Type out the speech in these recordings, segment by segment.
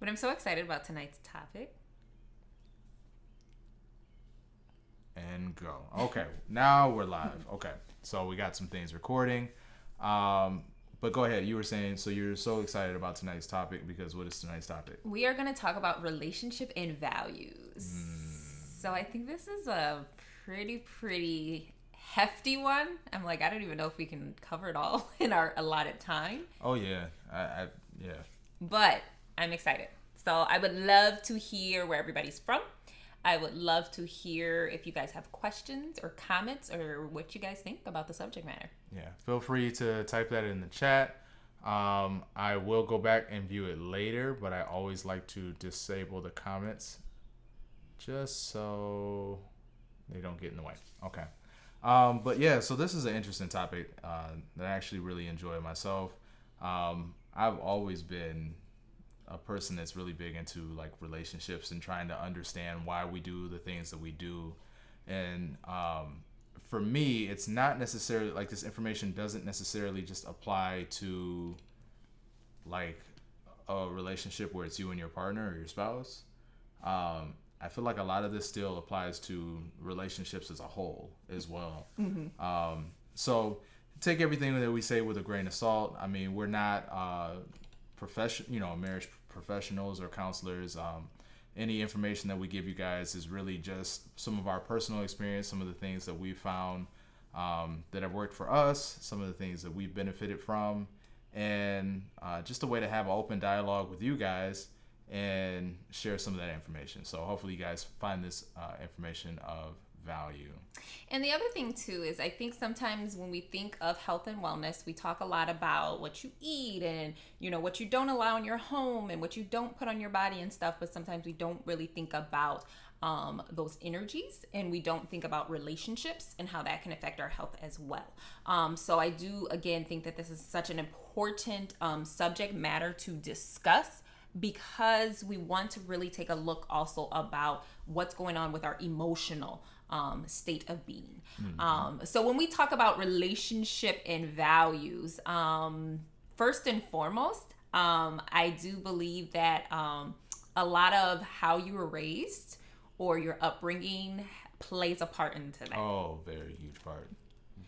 But I'm so excited about tonight's topic. And go. Okay, now we're live. Okay, so we got some things recording. Um, but go ahead. You were saying so you're so excited about tonight's topic because what is tonight's topic? We are going to talk about relationship and values. So I think this is a pretty pretty hefty one. I'm like I don't even know if we can cover it all in our allotted time. Oh yeah, I, I yeah. but I'm excited. So I would love to hear where everybody's from. I would love to hear if you guys have questions or comments or what you guys think about the subject matter. Yeah, feel free to type that in the chat. Um, I will go back and view it later, but I always like to disable the comments just so they don't get in the way. Okay. Um, but yeah, so this is an interesting topic uh, that I actually really enjoy myself. Um, I've always been a person that's really big into like relationships and trying to understand why we do the things that we do. And um, for me, it's not necessarily like this information doesn't necessarily just apply to like a relationship where it's you and your partner or your spouse. Um, I feel like a lot of this still applies to relationships as a whole as well. Um, so take everything that we say with a grain of salt. I mean, we're not uh, profession, you know, marriage professionals or counselors. Um, any information that we give you guys is really just some of our personal experience, some of the things that we found um, that have worked for us, some of the things that we've benefited from, and uh, just a way to have open dialogue with you guys and share some of that information. So hopefully you guys find this uh, information of value. And the other thing too is I think sometimes when we think of health and wellness, we talk a lot about what you eat and you know what you don't allow in your home and what you don't put on your body and stuff, but sometimes we don't really think about um, those energies and we don't think about relationships and how that can affect our health as well. Um, so I do again think that this is such an important um, subject matter to discuss because we want to really take a look also about what's going on with our emotional um, state of being. Um, so when we talk about relationship and values, um, first and foremost, um, I do believe that um, a lot of how you were raised or your upbringing plays a part into that. Oh, very huge part.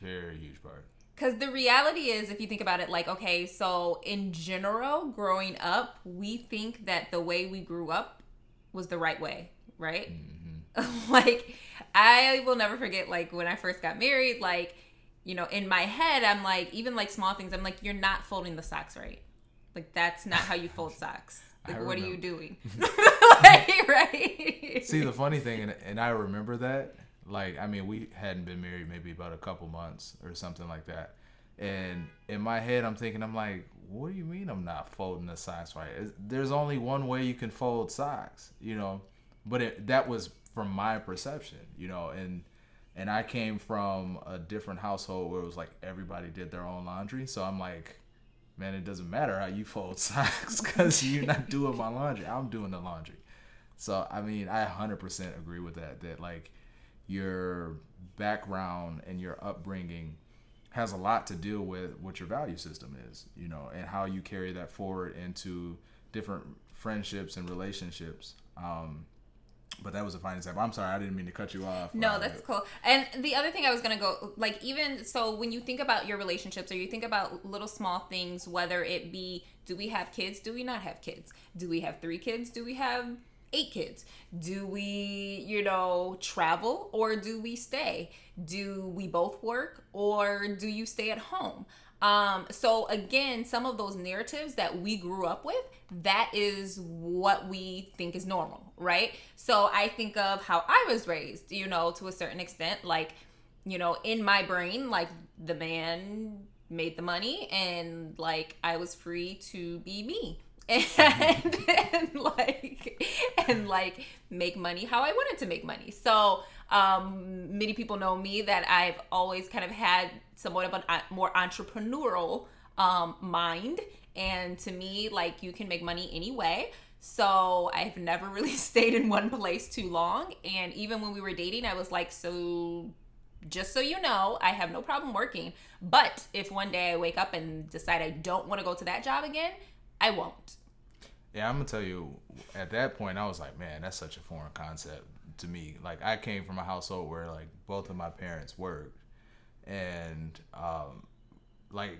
Very huge part. Because the reality is, if you think about it, like, okay, so in general, growing up, we think that the way we grew up was the right way, right? like, I will never forget, like, when I first got married, like, you know, in my head, I'm like, even like small things, I'm like, you're not folding the socks right. Like, that's not how you fold socks. Like, what are you doing? right, right. See, the funny thing, and, and I remember that, like, I mean, we hadn't been married maybe about a couple months or something like that. And in my head, I'm thinking, I'm like, what do you mean I'm not folding the socks right? There's only one way you can fold socks, you know? But it, that was from my perception, you know? And, and I came from a different household where it was like everybody did their own laundry. So I'm like, man, it doesn't matter how you fold socks because you're not doing my laundry. I'm doing the laundry. So I mean, I 100% agree with that. That like your background and your upbringing has a lot to do with what your value system is, you know, and how you carry that forward into different friendships and relationships. Um, but that was a fine example. I'm sorry, I didn't mean to cut you off. No, Uh, that's cool. And the other thing I was gonna go, like, even so, when you think about your relationships or you think about little small things, whether it be, do we have kids? Do we not have kids? Do we have three kids? Do we have eight kids? Do we, you know, travel or do we stay? Do we both work or do you stay at home? Um, so again, some of those narratives that we grew up with, that is what we think is normal, right? So I think of how I was raised, you know, to a certain extent, like, you know, in my brain, like the man made the money and like I was free to be me. And, and like and like make money how I wanted to make money. So um many people know me that I've always kind of had somewhat of a more entrepreneurial um mind. And to me like you can make money anyway. So i've never really stayed in one place too long. And even when we were dating i was like so just so you know i have no problem working. But if one day i wake up and decide i don't want to go to that job again i won't. Yeah, I'm gonna tell you. At that point, I was like, man, that's such a foreign concept to me. Like, I came from a household where like both of my parents worked, and um, like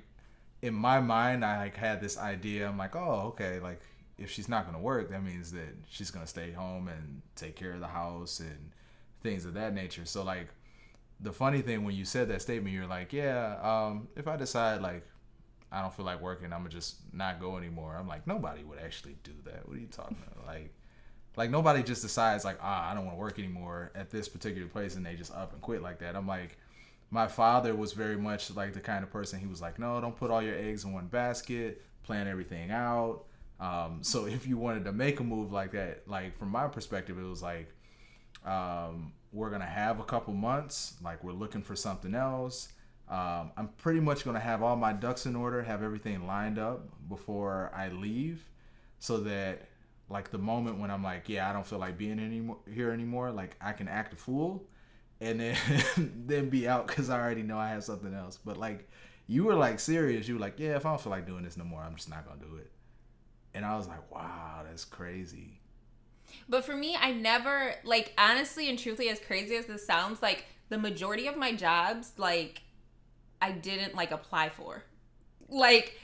in my mind, I like had this idea. I'm like, oh, okay, like if she's not gonna work, that means that she's gonna stay home and take care of the house and things of that nature. So like, the funny thing when you said that statement, you're like, yeah, um, if I decide like I don't feel like working, I'm gonna just not go anymore. I'm like, nobody would actually do that. What are you talking about? Like, like nobody just decides like, ah, I don't want to work anymore at this particular place, and they just up and quit like that. I'm like, my father was very much like the kind of person he was like, no, don't put all your eggs in one basket. Plan everything out. Um, so if you wanted to make a move like that, like from my perspective, it was like, um, we're gonna have a couple months. Like we're looking for something else um, I'm pretty much to have all my ducks in order, have everything lined up before I leave, so that like the moment when I'm like, yeah, I don't feel like being anymore here anymore, like I can act a fool, and then then be out because I already know I have something else. But like you were like serious, you were like, yeah, if I don't feel like doing this no more, I'm just not gonna do it. And I was like, wow, that's crazy. But for me, I never like honestly and truthfully, as crazy as this sounds, like the majority of my jobs, like I didn't like apply for. Like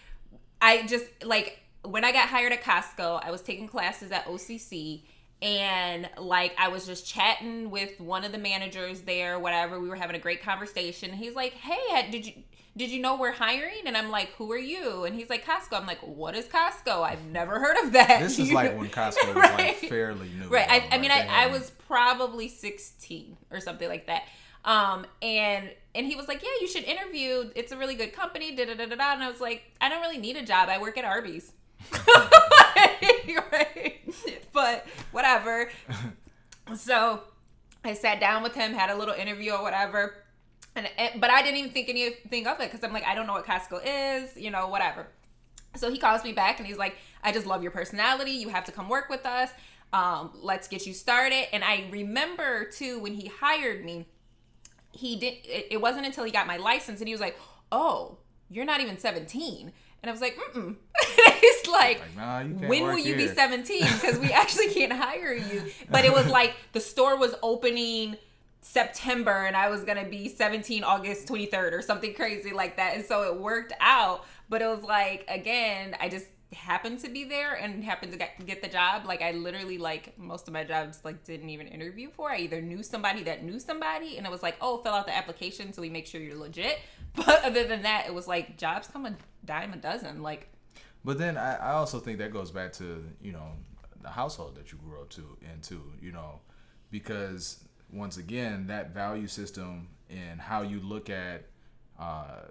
I just like when I got hired at Costco, I was taking classes at OCC and like I was just chatting with one of the managers there, whatever. We were having a great conversation. He's like, "Hey, did you did you know we're hiring?" And I'm like, "Who are you?" And he's like, "Costco." I'm like, "What is Costco? I've never heard of that." This is like when Costco was right? like fairly new. Right. I, I mean, I, I was probably 16 or something like that. Um, and and he was like, "Yeah, you should interview. It's a really good company." Da da da da. And I was like, "I don't really need a job. I work at Arby's." right? But whatever. So I sat down with him, had a little interview or whatever. And, but I didn't even think anything of it because I'm like, I don't know what Costco is, you know, whatever. So he calls me back and he's like, I just love your personality. You have to come work with us. Um, let's get you started. And I remember too when he hired me, he did it, it wasn't until he got my license and he was like oh you're not even 17 and I was like, mm He's like, like nah, when will you here. be 17? Because we actually can't hire you. But it was like the store was opening September and I was going to be 17 August 23rd or something crazy like that. And so it worked out. But it was like, again, I just happened to be there and happened to get, get the job like i literally like most of my jobs like didn't even interview for. I either knew somebody that knew somebody and it was like oh fill out the application so we make sure you're legit. But other than that it was like jobs come a dime a dozen like. But then i, I also think that goes back to you know the household that you grew up to into you know because once again that value system and how you look at uh,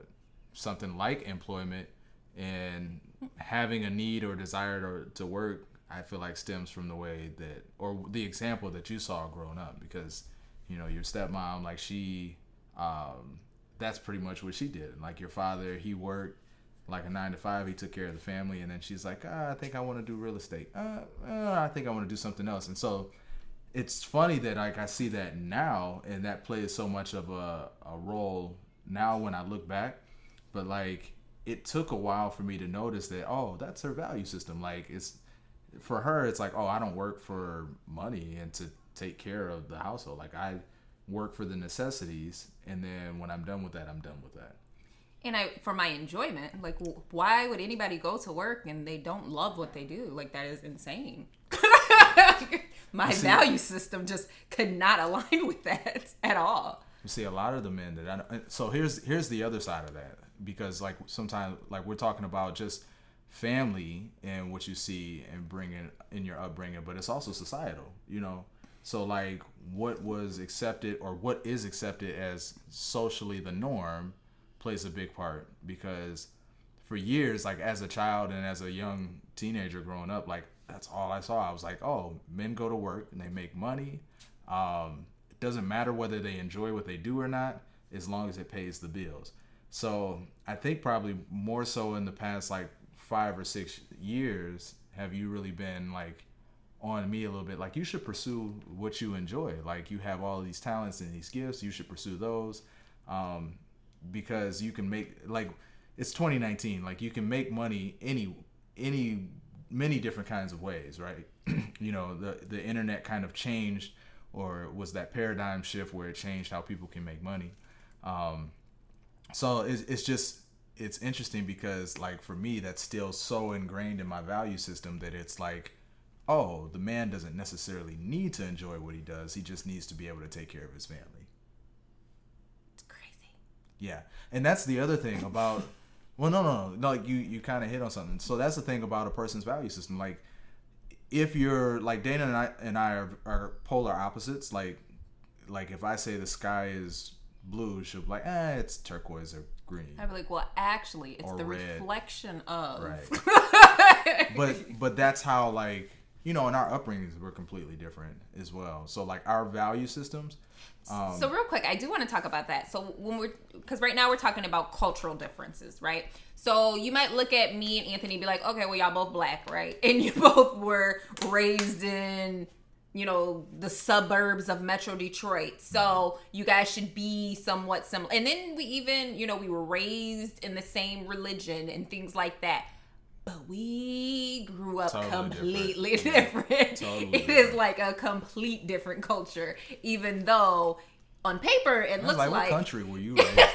something like employment and having a need or desire to, to work i feel like stems from the way that or the example that you saw growing up because you know your stepmom like she um, that's pretty much what she did. Like your father he worked like a nine to five he took care of the family and then she's like ah, i think i want to do real estate. Uh, uh, i think i want to do something else. And so it's funny that like i see that now and that plays so much of a, a role now when i look back but like it took a while for me to notice that oh that's her value system. Like it's for her it's like oh i don't work for money and to take care of the household. Like i work for the necessities and then when i'm done with that i'm done with that. And i for my enjoyment like why would anybody go to work and they don't love what they do? Like that is insane. My see, value system just could not align with that at all. You see a lot of the men that i so here's here's the other side of that because like sometimes like we're talking about just family and what you see and bringing in your upbringing but it's also societal you know? So like what was accepted or what is accepted as socially the norm plays a big part because for years like as a child and as a young teenager growing up like that's all i saw. I was like oh men go to work and they make money. Um, it doesn't matter whether they enjoy what they do or not as long as it pays the bills so I think probably more so in the past like five or six years have you really been like on me a little bit like you should pursue what you enjoy like you have all these talents and these gifts you should pursue those um, because you can make like it's 2019 like you can make money any any many different kinds of ways, right? you know, the the internet kind of changed, or was that paradigm shift where it changed how people can make money. Um, so it's, it's just it's interesting because like for me that's still so ingrained in my value system that it's like oh the man doesn't necessarily need to enjoy what he does. He just needs to be able to take care of his family. It's crazy. Yeah. And that's the other thing about well no no no no like you you kind of hit on something. So that's the thing about a person's value system. Like if you're like dana and i and i are, are polar opposites like like if i say the sky is blue she'll be like eh it's turquoise or green. I'd be like, well, actually, it's the red. reflection of. Right. but but that's how like you know in our upbringings we're completely different as well. So like our value systems. Um, so real quick, I do want to talk about that. So when we're because right now we're talking about cultural differences, right? So you might look at me and Anthony and be like, okay, well y'all both black, right? And you both were raised in you know, the suburbs of Metro Detroit. So you guys should be somewhat similar. And then we even, you know, we were raised in the same religion and things like that. But we grew up totally completely different. different. Totally it different. is like a complete different culture, even though on paper it looks like, like what country were you raised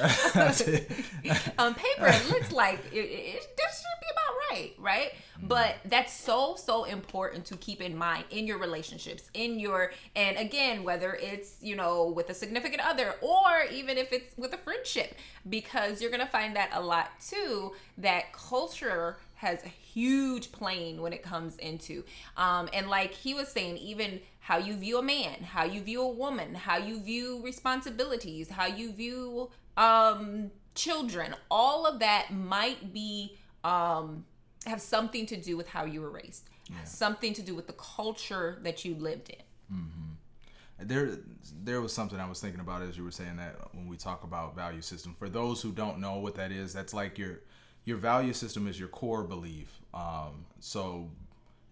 on paper it looks like it, it, this should be about right right mm. but that's so so important to keep in mind in your relationships in your and again whether it's you know with a significant other or even if it's with a friendship because you're gonna find that a lot too that culture has a huge plane when it comes into um and like he was saying even how you view a man how you view a woman how you view responsibilities how you view um children all of that might be um have something to do with how you were raised yeah. something to do with the culture that you lived in mm-hmm. there there was something i was thinking about as you were saying that when we talk about value system for those who don't know what that is that's like your your value system is your core belief um so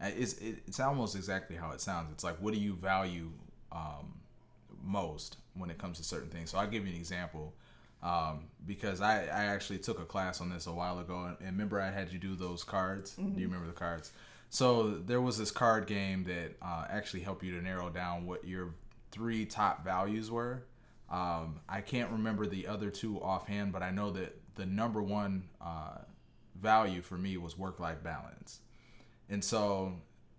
it's it's almost exactly how it sounds it's like what do you value um most when it comes to certain things so i'll give you an example um, because I, I actually took a class on this a while ago and, and remember I had you do those cards. Mm-hmm. Do you remember the cards? So there was this card game that uh, actually helped you to narrow down what your three top values were. Um, I can't remember the other two offhand, but I know that the number one uh, value for me was work life balance, and so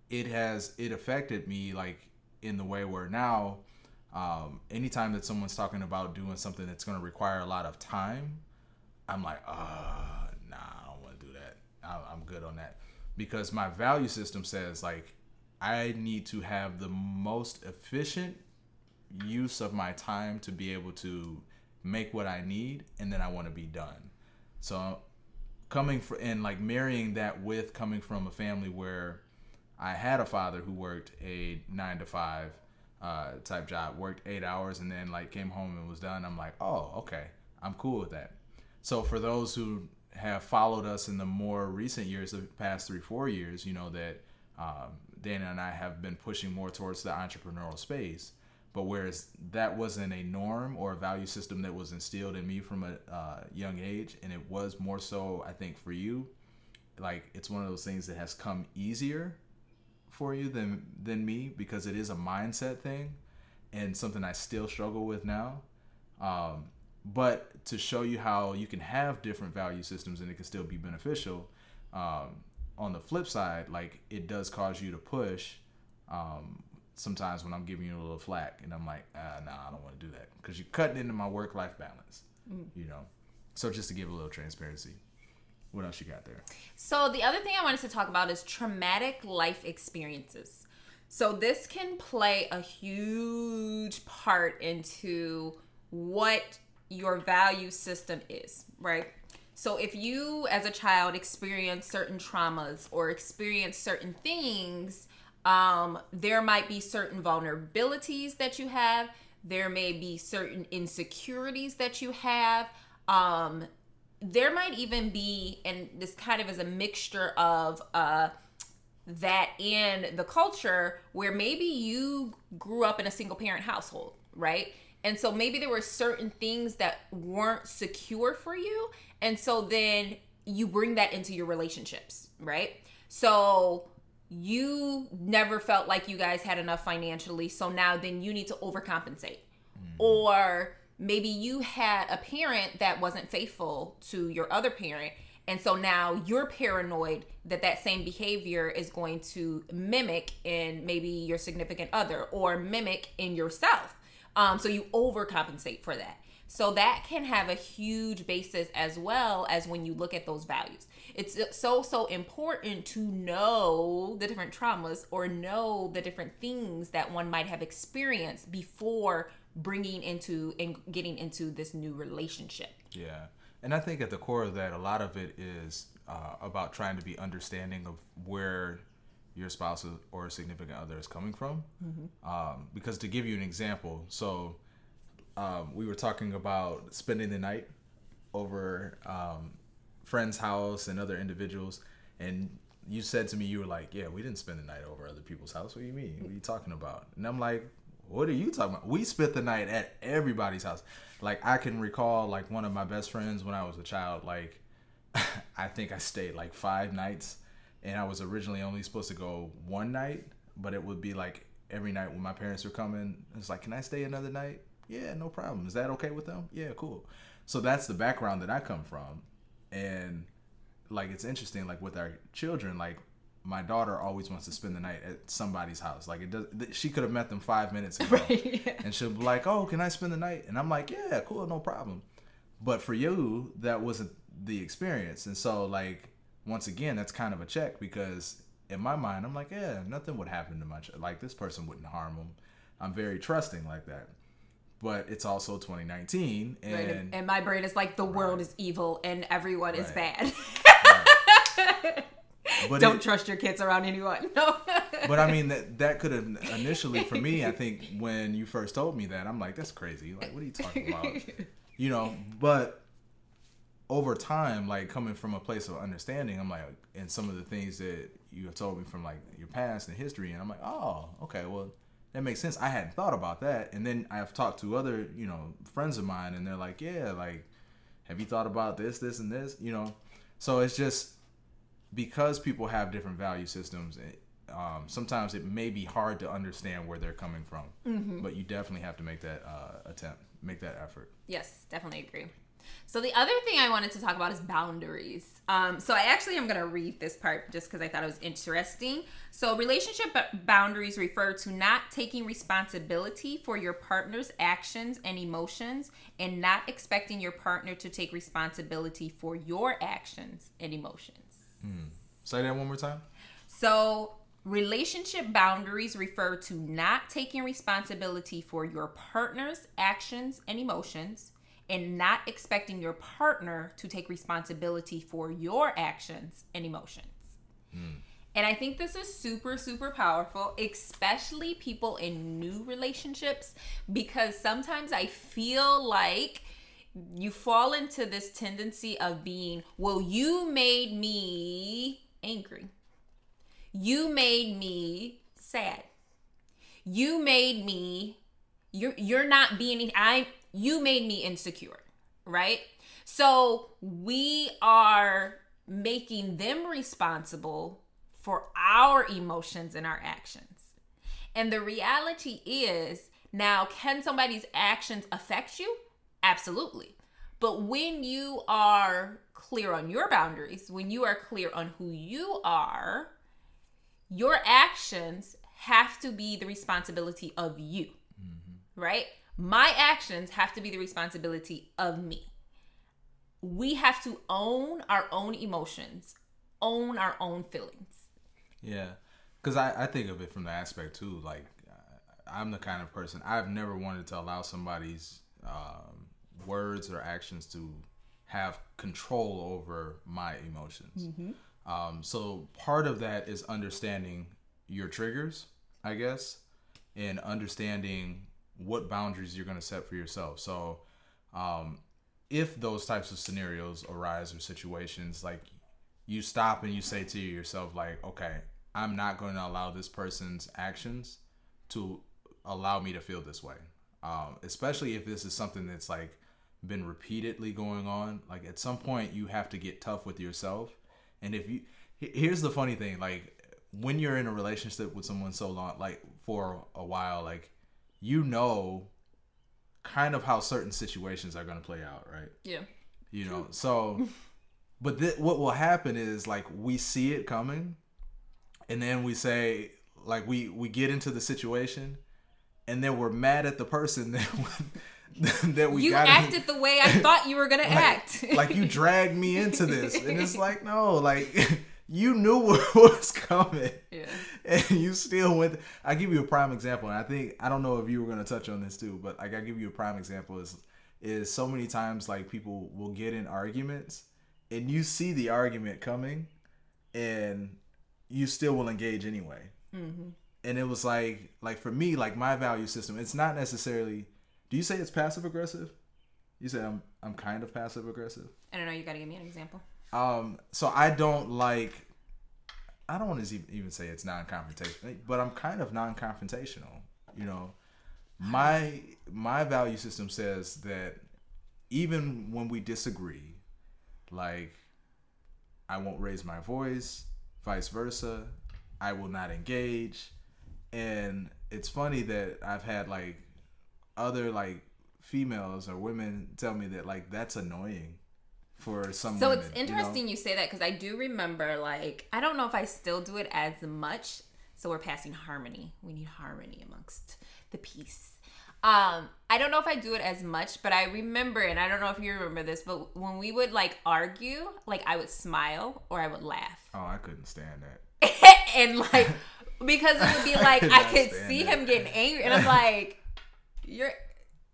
it has it affected me like in the way where now um, anytime that someone's talking about doing something that's going to require a lot of time, I'm like, uh, nah, I don't want to do that. I, I'm good on that because my value system says like I need to have the most efficient use of my time to be able to make what I need, and then I want to be done. So coming for and like marrying that with coming from a family where I had a father who worked a nine to five uh, type job. Worked eight hours and then like came home and was done. I'm like, oh, okay, I'm cool with that. So for those who have followed us in the more recent years, the past three four years, you know that um, Dana and I have been pushing more towards the entrepreneurial space. But whereas that wasn't a norm or a value system that was instilled in me from a uh, young age, and it was more so, I think, for you, like it's one of those things that has come easier for you than than me because it is a mindset thing and something I still struggle with now. Um, but to show you how you can have different value systems and it can still be beneficial. Um, on the flip side, like it does cause you to push. Um, sometimes when I'm giving you a little flack, and I'm like, ah, nah, I don't want to do that because you're cutting into my work life balance. Mm. You know, so just to give a little transparency. What else you got there? So the other thing I wanted to talk about is traumatic life experiences. So this can play a huge part into what your value system is, right? So if you as a child experience certain traumas or experience certain things, um, there might be certain vulnerabilities that you have. There may be certain insecurities that you have. Um, there might even be, and this kind of is a mixture of uh, that and the culture where maybe you grew up in a single parent household, right? And so maybe there were certain things that weren't secure for you. And so then you bring that into your relationships, right? So you never felt like you guys had enough financially, so now then you need to overcompensate. Or maybe you had a parent that wasn't faithful to your other parent and so now you're paranoid that that same behavior is going to mimic in maybe your significant other or mimic in yourself. Um, so you overcompensate for that. So that can have a huge basis as well as when you look at those values. It's so, so important to know the different traumas or know the different things that one might have experienced before bringing into and getting into this new relationship. Yeah. And I think at the core of that, a lot of it is uh, about trying to be understanding of where your spouse or significant other is coming from. Mm-hmm. Um, because to give you an example, so um, we were talking about spending the night over um, friend's house and other individuals, and you said to me, you were like, "Yeah, we didn't spend the night over other people's house. What do you mean? What are you talking about?" And I'm like, "What are you talking about? We spent the night at everybody's house." like I can recall like one of my best friends when I was a child. Like I think I stayed like five nights, and I was originally only supposed to go one night, but it would be like every night when my parents were coming. It's like, can I stay another night? Yeah, no problem. Is that okay with them? Yeah, cool. So that's the background that I come from, and like it's interesting. Like with our children, like my daughter always wants to spend the night at somebody's house. Like it does. She could have met them five minutes ago, right, yeah. and she'll be like, "Oh, can I spend the night?" And I'm like, "Yeah, cool, no problem." But for you, that wasn't the experience, and so like once again, that's kind of a check because in my mind, I'm like, "Yeah, nothing would happen to my ch- like this person wouldn't harm them." I'm very trusting like that. But it's also 2019, and right. and my brain is like the right. world is evil and everyone right. is bad. But Don't it, trust your kids around anyone. No. but I mean that that could have initially for me. I think when you first told me that, I'm like, that's crazy. Like, what are you talking about? you know. But over time, like coming from a place of understanding, I'm like, and some of the things that you have told me from like your past and history, and I'm like, oh, okay, well, that makes sense. I hadn't thought about that, and then I've talked to other, you know, friends of mine, and they're like, yeah, like, have you thought about this, this, and this, you know? So it's just because people have different value systems, um, sometimes it may be hard to understand where they're coming from. Mm-hmm. But you definitely have to make that uh, attempt, make that effort. Yes, definitely agree. So the other thing I wanted to talk about is boundaries. Um, so I actually am going to read this part just because I thought it was interesting. So relationship boundaries refer to not taking responsibility for your partner's actions and emotions, and not expecting your partner to take responsibility for your actions and emotions. Hmm. Say that one more time. So, relationship boundaries refer to not taking responsibility for your partner's actions and emotions and not expecting your partner to take responsibility for your actions and emotions. Hmm. And I think this is super, super powerful, especially people in new relationships, because sometimes I feel like you fall into this tendency of being, well, you made me angry. You made me sad. You made me you're you're not being I you made me insecure, right? So we are making them responsible for our emotions and our actions. And the reality is now can somebody's actions affect you? Absolutely. But when you are clear on your boundaries, when you are clear on who you are, your actions have to be the responsibility of you, mm-hmm. right? My actions have to be the responsibility of me. We have to own our own emotions, own our own feelings. Yeah. Because I, I think of it from the aspect too, like, I'm the kind of person I've never wanted to allow somebody's um, words or actions to have control over my emotions. Mm-hmm. Um, so part of that is understanding your triggers, I guess, and understanding what boundaries you're going to set for yourself. So um, if those types of scenarios arise or situations, like you stop and you say to yourself, like, okay, I'm not going to allow this person's actions to allow me to feel this way. Um, especially if this is something that's like been repeatedly going on, like at some point you have to get tough with yourself. And if you here's the funny thing, like when you're in a relationship with someone so long, like for a while, like you know kind of how certain situations are going to play out, right? Yeah. You know, so but th- what will happen is like we see it coming and then we say like we we get into the situation and then we're mad at the person that that we you acted the way I thought you were gonna like, act. like you dragged me into this, and it's like no, like you knew what was coming, yeah. and you still went. I give you a prime example, and I think I don't know if you were gonna touch on this too, but like I give you a prime example is is so many times like people will get in arguments, and you see the argument coming, and you still will engage anyway. Mm-hmm. And it was like like for me like my value system. It's not necessarily. Do you say it's passive aggressive? You say I'm I'm kind of passive aggressive. I don't know. You got to give me an example. Um, so I don't like. I don't want to even say it's non-confrontational, but I'm kind of non-confrontational. You know, my my value system says that even when we disagree, like I won't raise my voice, vice versa. I will not engage, and it's funny that I've had like other like females or women tell me that like that's annoying for some so women, it's interesting you, know? you say that because i do remember like i don't know if i still do it as much. So we're passing harmony. We need harmony amongst the peace. Um i don't know if i do it as much but i remember and i don't know if you remember this but when we would like argue like i would smile or i would laugh. Oh i couldn't stand that. And like because it would be like i, I could see that. him getting angry and i'm like you're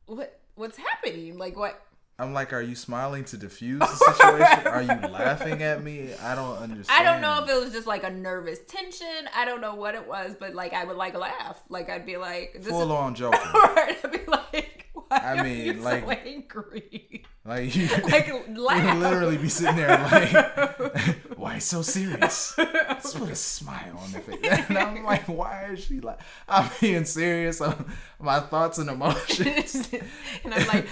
what what's happening? Like what I'm like, are you smiling to diffuse the situation? are you laughing at me? I don't understand. I don't know if it was just like a nervous tension. I don't know what it was, but like I would like laugh. Like I'd be like, this full on joking. I'd be like, why I mean, like, so angry? Like you, like laugh. you literally be sitting there like, why so serious? Let's put a smile on the face. And I'm like, why is she like? I'm being serious. on my thoughts and emotions. and I'm like,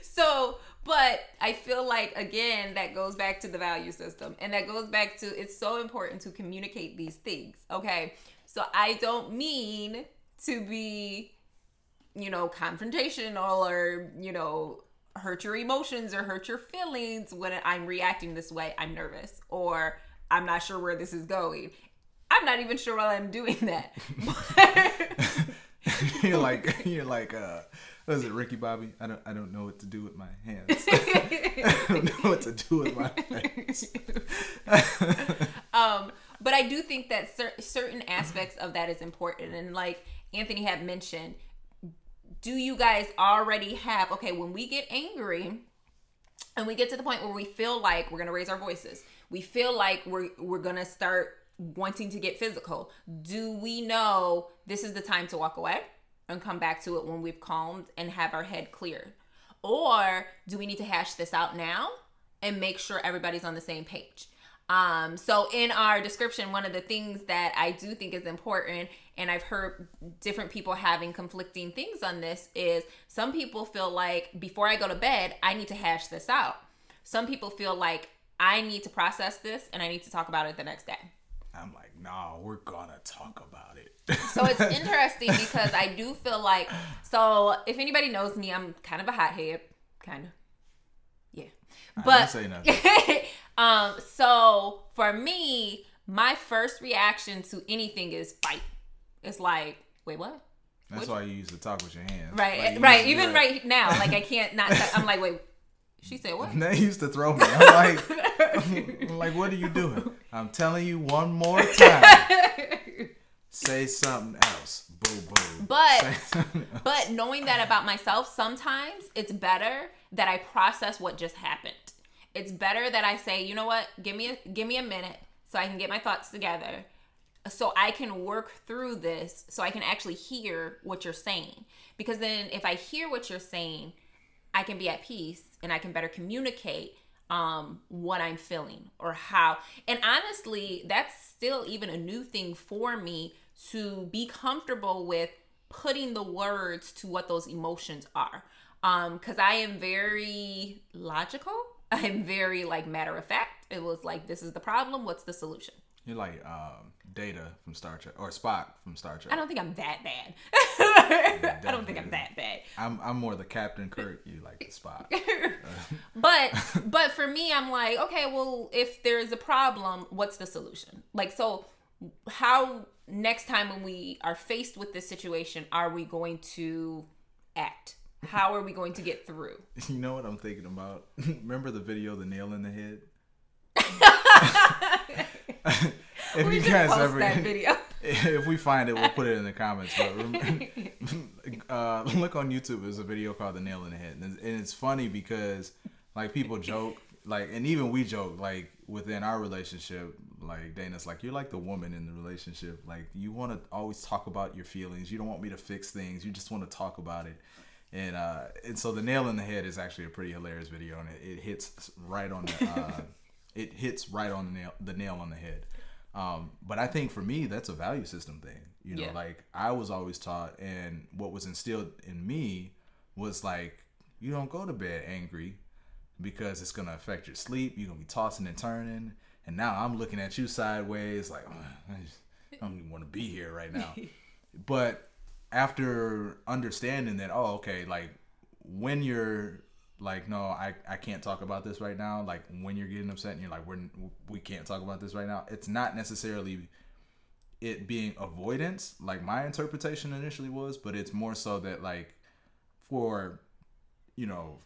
so but I feel like again that goes back to the value system and that goes back to it's so important to communicate these things. Okay. So I don't mean to be you know, confrontational or, you know, hurt your emotions or hurt your feelings when I'm reacting this way. I'm nervous or I'm not sure where this is going. I'm not even sure why I'm doing that. you're like you're like uh what is it, Ricky Bobby? I don't I don't know what to do with my hands. I don't know what to do with my face. um, but I do think that cer- certain aspects of that is important, and like Anthony had mentioned, do you guys already have okay when we get angry and we get to the point where we feel like we're gonna raise our voices we feel like we're we're gonna start wanting to get physical do we know this is the time to walk away and come back to it when we've calmed and have our head cleared or do we need to hash this out now and make sure everybody's on the same page um, so in our description, one of the things that I do think is important, and I've heard different people having conflicting things on this, is some people feel like before I go to bed, I need to hash this out. Some people feel like I need to process this and I need to talk about it the next day. I'm like, nah, we're gonna talk about it. so it's interesting because I do feel like so if anybody knows me, I'm kind of a hothead, kind of. Yeah. But Um, so for me, my first reaction to anything is fight. It's like, wait, what? That's why you used to talk with your hands. Right, like, right. Even right. right now, like I can't not. I'm like, wait. She said what? They used to throw me. I'm like, I'm like, what are you doing? I'm telling you one more time. Say something else. Boo boo. But but knowing that about myself, sometimes it's better that I process what just happened it's better that I say, you know what, give me a give me a minute so I can get my thoughts together. So I can work through this so I can actually hear what you're saying. Because then if I hear what you're saying, I can be at peace and I can better communicate um what I'm feeling or how. And honestly, that's still even a new thing for me to be comfortable with putting the words to what those emotions are. Um, cause I am very logical. I'm very like matter of fact. It was like, this is the problem. What's the solution? You're like um, Data from Star Trek or Spock from Star Trek. I don't think I'm that bad. I don't think I'm that bad. I'm I'm more the Captain Kirk. You like the Spock. but but for me, I'm like, okay, well, if there's a problem, what's the solution? Like, so how next time when we are faced with this situation, are we going to act? How are we going to get through? You know what I'm thinking about? Remember the video, the nail in the head? if We you guys ever, if we find it, we'll put it in the comments. But remember, uh, look on YouTube. There's a video called "The Nail in the Head," and it's funny because like people joke, like, and even we joke, like within our relationship, like Dana's like, you're like the woman in the relationship. Like you want to always talk about your feelings. You don't want me to fix things. You just want to talk about it. And uh, and so the nail in the head is actually a pretty hilarious video, and it, it hits right on the uh, it hits right on the nail the nail on the head. Um, but I think for me, that's a value system thing. You know, Yeah. like I was always taught, and what was instilled in me was like, you don't go to bed angry because it's gonna affect your sleep. You're gonna be tossing and turning. And now I'm looking at you sideways, like "Oh, I, just, I don't even want to be here right now. but after understanding that, oh, okay, like when you're like, no, I, I can't talk about this right now. Like when you're getting upset and you're like, we're we can't talk about this right now. It's not necessarily it being avoidance, like my interpretation initially was, but it's more so that like for you know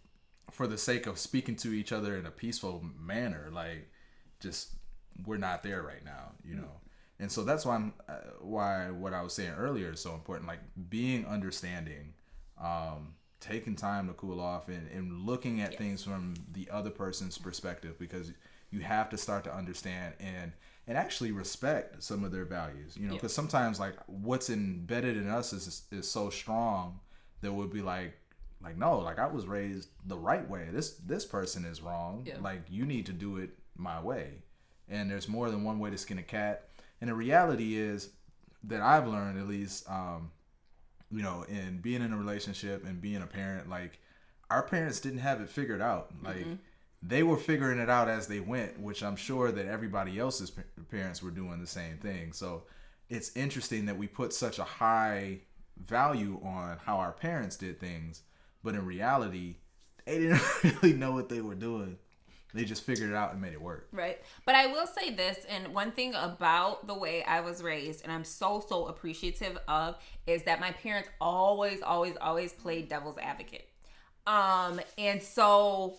for the sake of speaking to each other in a peaceful manner, like just we're not there right now, you know. And so that's why I'm uh, why what I was saying earlier is so important. Like being understanding, um, taking time to cool off, and, and looking at things from the other person's perspective because you have to start to understand and and actually respect some of their values. You know, because sometimes like what's embedded in us is is so strong that would be like like no like i was raised the right way this this person is wrong Yeah. like you need to do it my way and there's more than one way to skin a cat and the reality is that i've learned at least um you know in being in a relationship and being a parent like our parents didn't have it figured out. Like they were figuring it out as they went which i'm sure that everybody else's pa- parents were doing the same thing. So it's interesting that we put such a high value on how our parents did things but in reality they didn't really know what they were doing they just figured it out and made it work Right. But I will say this, and one thing about the way I was raised, and I'm so, so appreciative of, is that my parents always, always, always played devil's advocate. Um, and so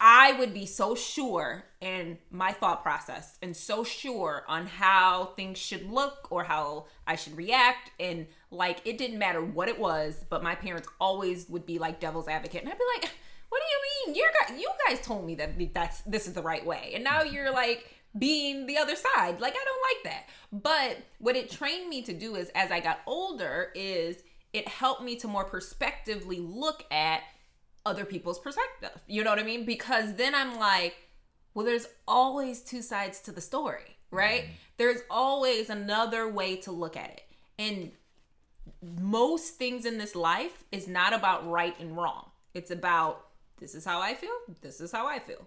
I would be so sure in my thought process and so sure on how things should look or how I should react. And like, it didn't matter what it was, but my parents always would be like devil's advocate. And I'd be like, what do you mean? You're, gu- you guys told me that that's, this is the right way. And now mm-hmm. you're like being the other side. Like, I don't like that. But what it trained me to do is as I got older is it helped me to more perspectively look at other people's perspective. You know what I mean? Because then I'm like, well, there's always two sides to the story, right? Mm-hmm. There's always another way to look at it. And most things in this life is not about right and wrong. It's about this is how I feel, this is how I feel.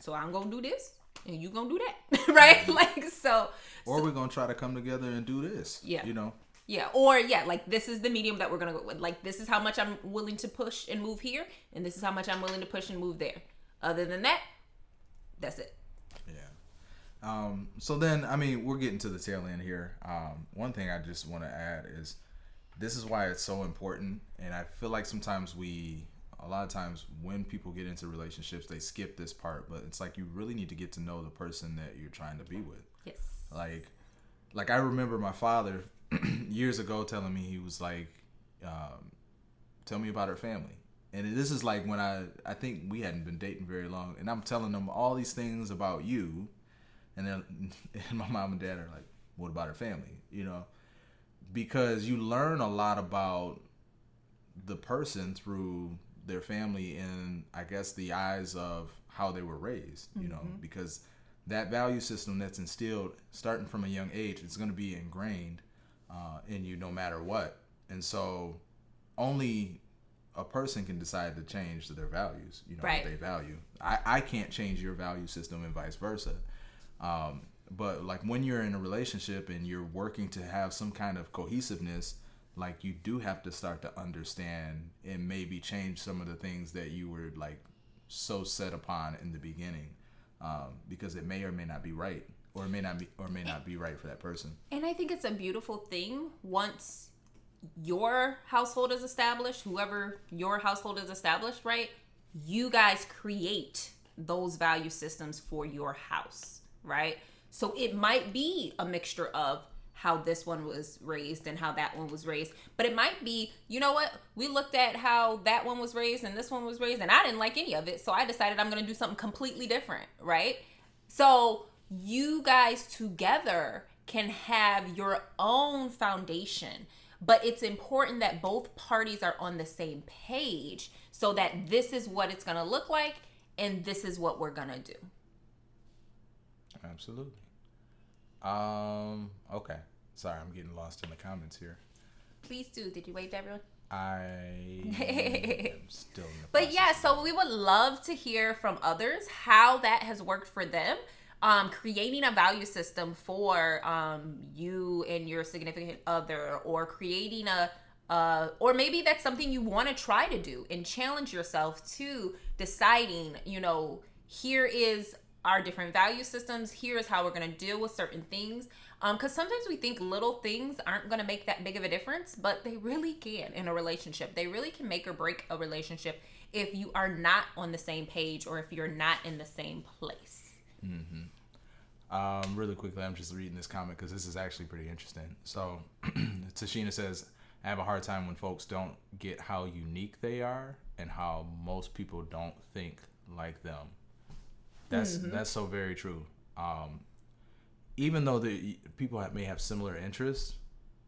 So I'm going to do this and you going to do that, right? Like so or we're gonna try to come together and do this Yeah. you know Yeah, or yeah, like this is the medium that we're gonna go with. Like this is how much I'm willing to push and move here, and this is how much I'm willing to push and move there. Other than that, that's it. Yeah. Um, so then, I mean, we're getting to the tail end here. Um, one thing I just want to add is this is why it's so important. And I feel like sometimes we, a lot of times when people get into relationships, they skip this part. But it's like you really need to get to know the person that you're trying to be with. Yes. Like, like I remember my father years ago telling me he was like, um, "Tell me about her family." And this is like when I I think we hadn't been dating very long, and I'm telling them all these things about you, and then and my mom and dad are like, "What about her family?" You know, because you learn a lot about the person through their family and I guess the eyes of how they were raised, you know, because that value system that's instilled starting from a young age is going to be ingrained uh, in you no matter what. And so only a person can decide to change their values, you know, Right. what they value. I, I can't change your value system and vice versa. Um, but like when you're in a relationship and you're working to have some kind of cohesiveness, like you do have to start to understand and maybe change some of the things that you were like so set upon in the beginning, um, because it may or may not be right, or may not be, or may not be right for that person. And I think it's a beautiful thing once your household is established, whoever your household is established, right? You guys create those value systems for your house, right? So it might be a mixture of how this one was raised and how that one was raised. But it might be, you know what? We looked at how that one was raised and this one was raised, and I didn't like any of it. So I decided I'm going to do something completely different, right? So you guys together can have your own foundation, but it's important that both parties are on the same page so that this is what it's going to look like and this is what we're going to do. Absolutely. Um. Okay. Sorry, I'm getting lost in the comments here. Please do. Did you wave to everyone? I am still in the But yeah, so we would love to hear from others how that has worked for them. Um, creating a value system for um, you and your significant other, or creating a, uh, or maybe that's something you want to try to do and challenge yourself to deciding, you know, here is our different value systems. Here is how we're going to deal with certain things. Because sometimes we think little things aren't going to make that big of a difference, but they really can in a relationship. They really can make or break a relationship if you are not on the same page or if you're not in the same place. Um, really quickly, I'm just reading this comment because this is actually pretty interesting. So, Tashina says, I have a hard time when folks don't get how unique they are and how most people don't think like them. That's that's so very true. Um, even though the people may have similar interests,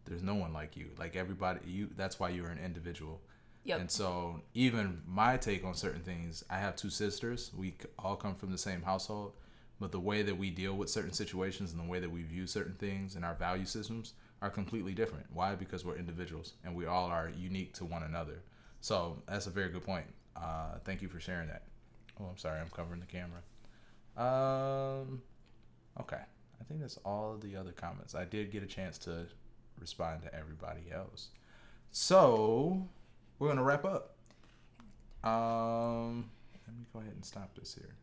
there's no one like you. Like everybody, you. That's why you're an individual. Yep. And so, even my take on certain things, I have two sisters. We all come from the same household, but the way that we deal with certain situations and the way that we view certain things and our value systems are completely different. Why? Because we're individuals and we all are unique to one another. So, that's a very good point. Uh, thank you for sharing that. Oh, I'm sorry, I'm covering the camera. Um, okay. I think that's all of the other comments. I did get a chance to respond to everybody else. So, we're to wrap up. Um, let me go ahead and stop this here.